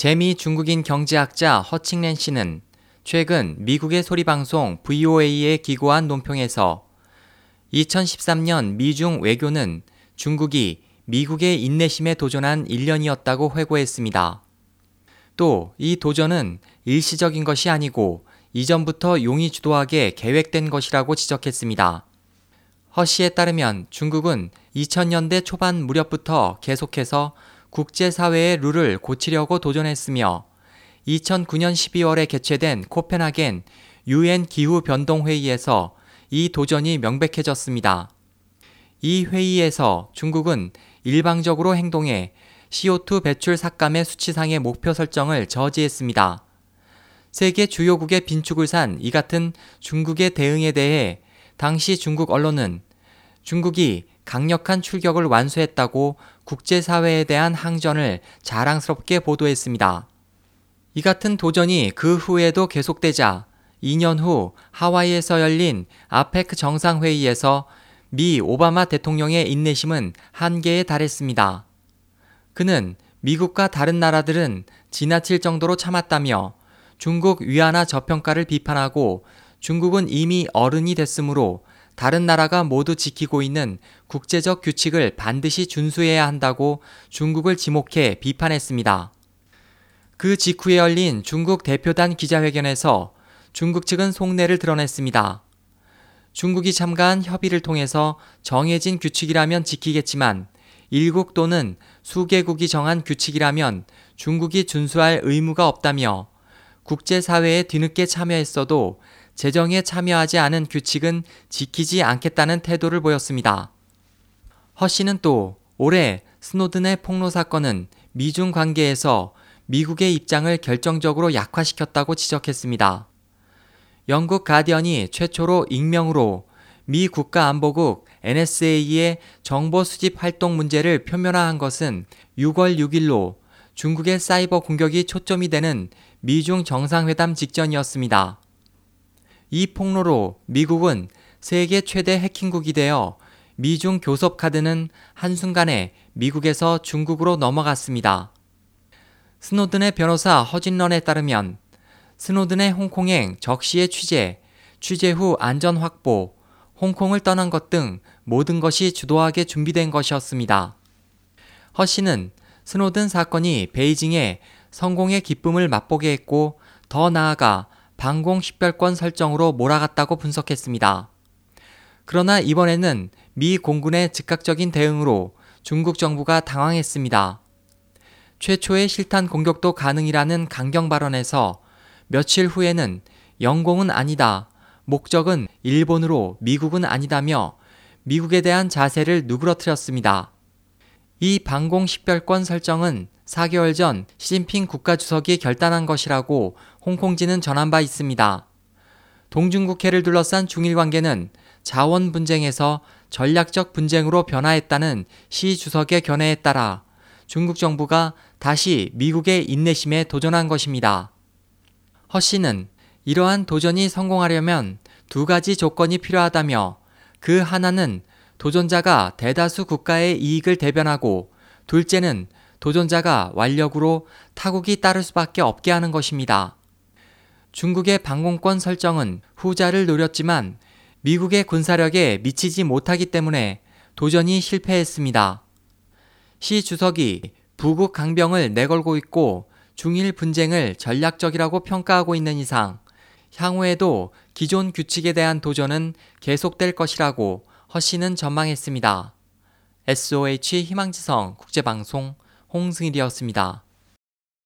재미 중국인 경제학자 허칭렌 씨는 최근 미국의 소리방송 VOA에 기고한 논평에서 2013년 미중 외교는 중국이 미국의 인내심에 도전한 1년이었다고 회고했습니다. 또 이 도전은 일시적인 것이 아니고 이전부터 용이 주도하게 계획된 것이라고 지적했습니다. 허 씨에 따르면 중국은 2000년대 초반 무렵부터 계속해서 국제사회의 룰을 고치려고 도전했으며 2009년 12월에 개최된 코펜하겐 유엔 기후변동회의에서 이 도전이 명백해졌습니다. 이 회의에서 중국은 일방적으로 행동해 CO2 배출 삭감의 수치상의 목표 설정을 저지했습니다. 세계 주요국의 빈축을 산 이 같은 중국의 대응에 대해 당시 중국 언론은 중국이 강력한 출격을 완수했다고 국제사회에 대한 항전을 자랑스럽게 보도했습니다. 이 같은 도전이 그 후에도 계속되자 2년 후 하와이에서 열린 아페크 정상회의에서 미 오바마 대통령의 인내심은 한계에 달했습니다. 그는 미국과 다른 나라들은 지나칠 정도로 참았다며 중국 위안화 저평가를 비판하고 중국은 이미 어른이 됐으므로 다른 나라가 모두 지키고 있는 국제적 규칙을 반드시 준수해야 한다고 중국을 지목해 비판했습니다. 그 직후에 열린 중국 대표단 기자회견에서 중국 측은 속내를 드러냈습니다. 중국이 참가한 협의를 통해서 정해진 규칙이라면 지키겠지만 일국 또는 수개국이 정한 규칙이라면 중국이 준수할 의무가 없다며 국제사회에 뒤늦게 참여했어도 재정에 참여하지 않은 규칙은 지키지 않겠다는 태도를 보였습니다. 허 씨는 또 올해 스노든의 폭로 사건은 미중 관계에서 미국의 입장을 결정적으로 약화시켰다고 지적했습니다. 영국 가디언이 최초로 익명으로 미 국가안보국 NSA의 정보 수집 활동 문제를 표면화한 것은 6월 6일로 중국의 사이버 공격이 초점이 되는 미중 정상회담 직전이었습니다. 이 폭로로 미국은 세계 최대 해킹국이 되어 미중 교섭 카드는 한순간에 미국에서 중국으로 넘어갔습니다. 스노든의 변호사 허진런에 따르면 스노든의 홍콩행 적시의 취재, 취재 후 안전 확보, 홍콩을 떠난 것 등 모든 것이 주도하게 준비된 것이었습니다. 허 씨는 스노든 사건이 베이징에 성공의 기쁨을 맛보게 했고 더 나아가 방공 식별권 설정으로 몰아갔다고 분석했습니다. 그러나 이번에는 미 공군의 즉각적인 대응으로 중국 정부가 당황했습니다. 최초의 실탄 공격도 가능이라는 강경 발언에서 며칠 후에는 영공은 아니다. 목적은 일본으로 미국은 아니다며 미국에 대한 자세를 누그러뜨렸습니다. 이 방공 식별권 설정은 4개월 전 시진핑 국가주석이 결단한 것이라고 홍콩지는 전한 바 있습니다. 동중국해를 둘러싼 중일 관계는 자원 분쟁에서 전략적 분쟁으로 변화했다는 시 주석의 견해에 따라 중국 정부가 다시 미국의 인내심에 도전한 것입니다. 허 씨는 이러한 도전이 성공하려면 두 가지 조건이 필요하다며 그 하나는 도전자가 대다수 국가의 이익을 대변하고 둘째는 도전자가 완력으로 타국이 따를 수밖에 없게 하는 것입니다. 중국의 방공권 설정은 후자를 노렸지만 미국의 군사력에 미치지 못하기 때문에 도전이 실패했습니다. 시 주석이 부국 강병을 내걸고 있고 중일 분쟁을 전략적이라고 평가하고 있는 이상 향후에도 기존 규칙에 대한 도전은 계속될 것이라고 허 씨는 전망했습니다. SOH 희망지성 국제방송 홍승일이었습니다.